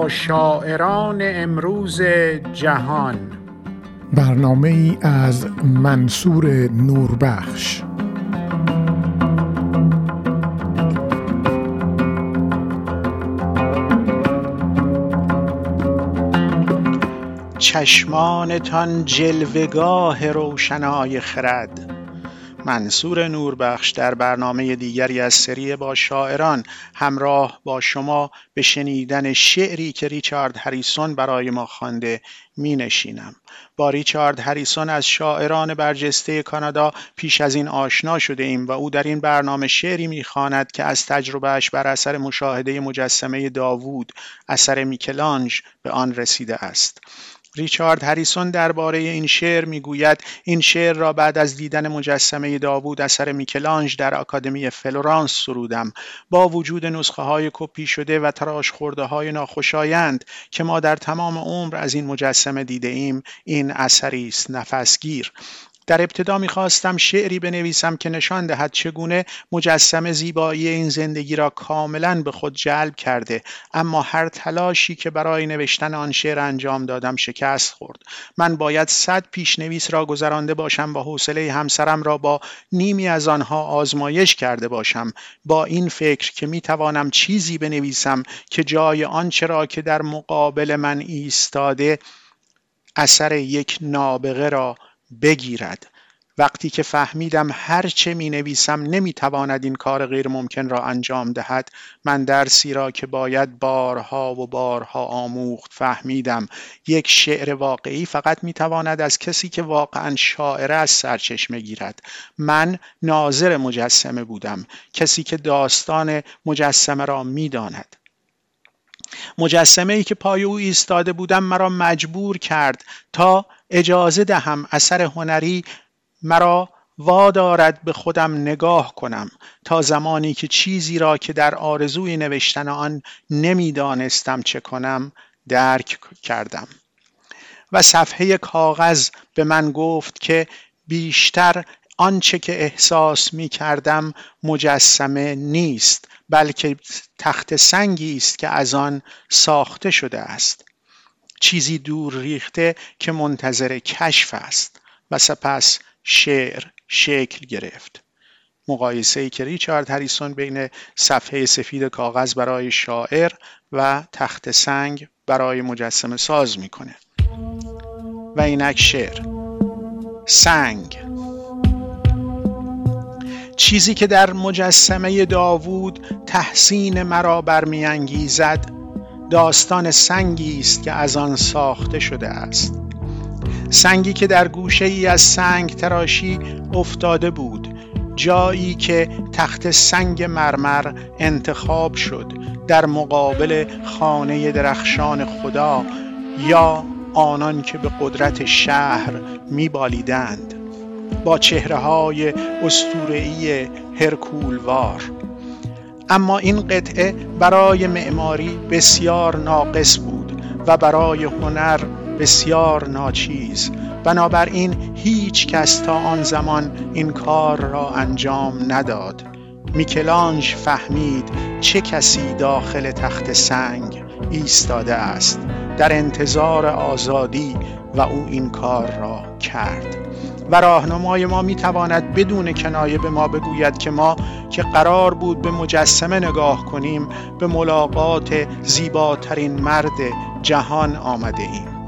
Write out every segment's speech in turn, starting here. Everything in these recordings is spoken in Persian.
با شاعران امروز جهان. برنامه ای از منصور نوربخش. چشمانتان جلوگاه روشنای خرد. منصور نوربخش در برنامه دیگری از سری با شاعران همراه با شما به شنیدن شعری که ریچارد هریسون برای ما خوانده می نشینم. با ریچارد هریسون از شاعران برجسته کانادا پیش از این آشنا شده ایم و او در این برنامه شعری می‌خواند که از تجربهش بر اثر مشاهده مجسمه داوود اثر میکلانج به آن رسیده است ریچارد هریسون درباره این شعر می‌گوید این شعر را بعد از دیدن مجسمه داوود اثر میکلانج در آکادمی فلورانس سرودم. با وجود نسخه های کپی شده و تراش خورده های ناخوشایند که ما در تمام عمر از این مجسمه دیده ایم این اثری است. نفسگیر. در ابتدا می‌خواستم شعری بنویسم که نشان دهد چگونه مجسم زیبایی این زندگی را کاملا به خود جلب کرده. اما هر تلاشی که برای نوشتن آن شعر انجام دادم شکست خورد. من باید صد پیشنویس را گذرانده باشم با حوصله همسرم را با نیمی از آنها آزمایش کرده باشم. با این فکر که می‌توانم چیزی بنویسم که جای آنچه را که در مقابل من ایستاده اثر یک نابغه را بگیرد. وقتی که فهمیدم هر چه می نویسم نمی تواند این کار غیر ممکن را انجام دهد من درسی را که باید بارها و بارها آموخت فهمیدم. یک شعر واقعی فقط می تواند از کسی که واقعا شاعر از سرچشمه گیرد. من ناظر مجسمه بودم. کسی که داستان مجسمه را می داند مجسمه ای که پای او ایستاده بودم مرا مجبور کرد تا اجازه دهم اثر هنری مرا وادارد به خودم نگاه کنم تا زمانی که چیزی را که در آرزوی نوشتن آن نمی‌دانستم چه کنم درک کردم. و صفحه کاغذ به من گفت که بیشتر آنچه که احساس می کردم مجسمه نیست بلکه تخت سنگی است که از آن ساخته شده است. چیزی دور ریخته که منتظر کشف است و سپس شعر شکل گرفت. مقایسه ای که ریچارد هریسون بین صفحه سفید کاغذ برای شاعر و تخت سنگ برای مجسم ساز می‌کنه و اینک شعر سنگ. چیزی که در مجسمه داوود تحسین مرا برمیانگیزد داستان سنگی است که از آن ساخته شده است. سنگی که در گوشه ای از سنگ تراشی افتاده بود جایی که تخت سنگ مرمر انتخاب شد در مقابل خانه درخشان خدا یا آنان که به قدرت شهر میبالیدند. با چهره های استورعی هرکولوار اما این قطعه برای معماری بسیار ناقص بود و برای هنر بسیار ناچیز. بنابراین هیچ کس تا آن زمان این کار را انجام نداد. میکلانج فهمید چه کسی داخل تخت سنگ ایستاده است. در انتظار آزادی و او این کار را کرد. و راهنمای ما می‌تواند بدون کنایه به ما بگوید که ما که قرار بود به مجسمه نگاه کنیم به ملاقات زیباترین مرد جهان آمده ایم.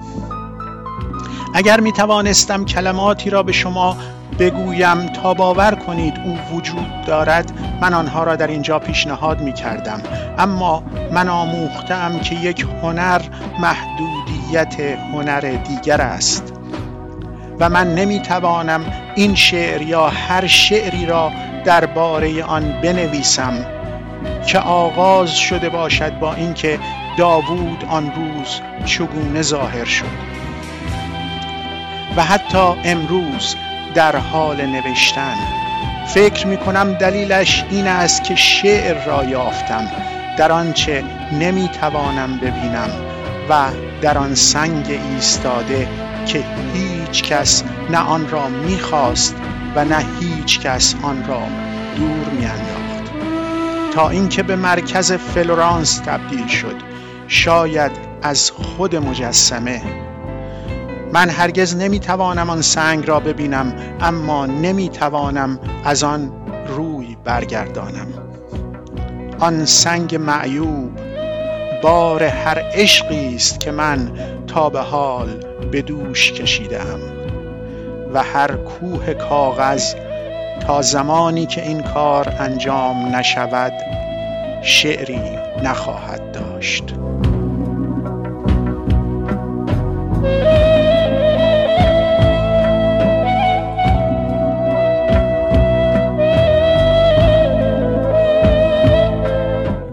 اگر می توانستم کلماتی را به شما بگویم تا باور کنید او وجود دارد من آنها را در اینجا پیشنهاد می کردم اما من آموختم که یک هنر محدودیت هنر دیگر است. و من نمی‌توانم این شعر یا هر شعری را درباره آن بنویسم که آغاز شده باشد با اینکه داوود آن روز چگونه ظاهر شد و حتی امروز در حال نوشتن. فکر می کنم دلیلش این است که شعر را یافتم در آنچه نمی توانم ببینم و در آن سنگ ایستاده که هیچ کس نه آن را می‌خواست و نه هیچ کس آن را دور میانداخت. تا اینکه به مرکز فلورانس تبدیل شد شاید از خود مجسمه. من هرگز نمی‌توانم آن سنگ را ببینم اما نمی‌توانم از آن روی برگردانم. آن سنگ معیوب بار هر عشقی است که من تا به حال به دوش کشیدم و هر کوه کاغذ تا زمانی که این کار انجام نشود شعری نخواهد داشت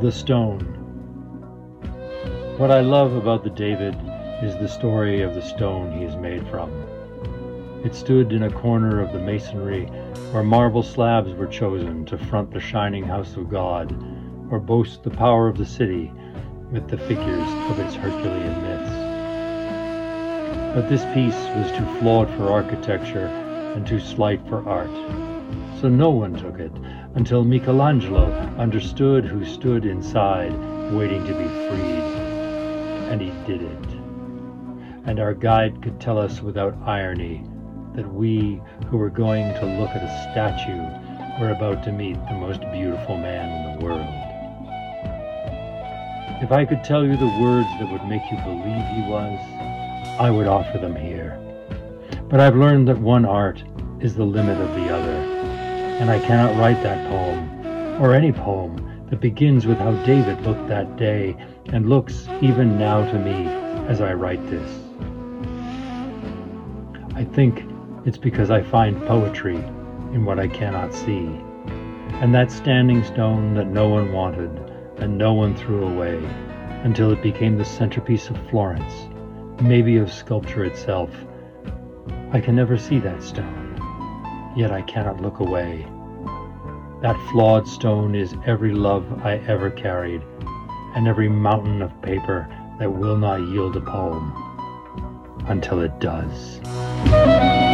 The Stone. What I love about the David is the story of the stone he is made from. It stood in a corner of the masonry where marble slabs were chosen to front the shining house of God, or boast the power of the city with the figures of its Herculean myths. But this piece was too flawed for architecture and too slight for art. So no one took it until Michelangelo understood who stood inside, waiting to be freed. And he did it. And our guide could tell us without irony that we who were going to look at a statue were about to meet the most beautiful man in the world. If I could tell you the words that would make you believe he was, I would offer them here. But I've learned that one art is the limit of the other, and I cannot write that poem, or any poem that begins with how David looked that day and looks even now to me as I write this. I think it's because I find poetry in what I cannot see. And that standing stone that no one wanted and no one threw away until it became the centerpiece of Florence, maybe of sculpture itself. I can never see that stone, yet I cannot look away. That flawed stone is every love I ever carried, and every mountain of paper that will not yield a poem until it does. Thank you.